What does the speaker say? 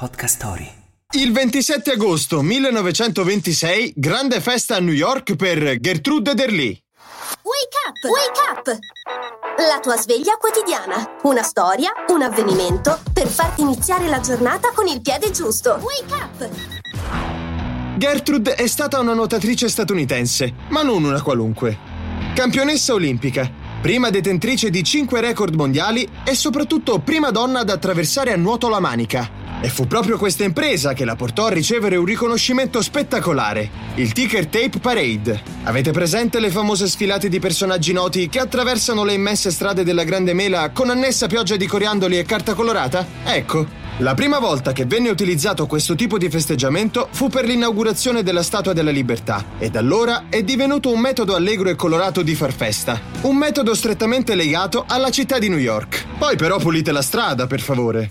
Podcast Story. Il 27 agosto 1926, grande festa a New York per Gertrude Derlì. Wake up! Wake up! La tua sveglia quotidiana. Una storia, un avvenimento per farti iniziare la giornata con il piede giusto. Wake up! Gertrude è stata una nuotatrice statunitense, ma non una qualunque. Campionessa olimpica, prima detentrice di 5 record mondiali e soprattutto prima donna ad attraversare a nuoto la Manica. E fu proprio questa impresa che la portò a ricevere un riconoscimento spettacolare, il Ticker Tape Parade. Avete presente le famose sfilate di personaggi noti che attraversano le immense strade della Grande Mela con annessa pioggia di coriandoli e carta colorata? Ecco, la prima volta che venne utilizzato questo tipo di festeggiamento fu per l'inaugurazione della Statua della Libertà e da allora è divenuto un metodo allegro e colorato di far festa. Un metodo strettamente legato alla città di New York. Poi però pulite la strada, per favore.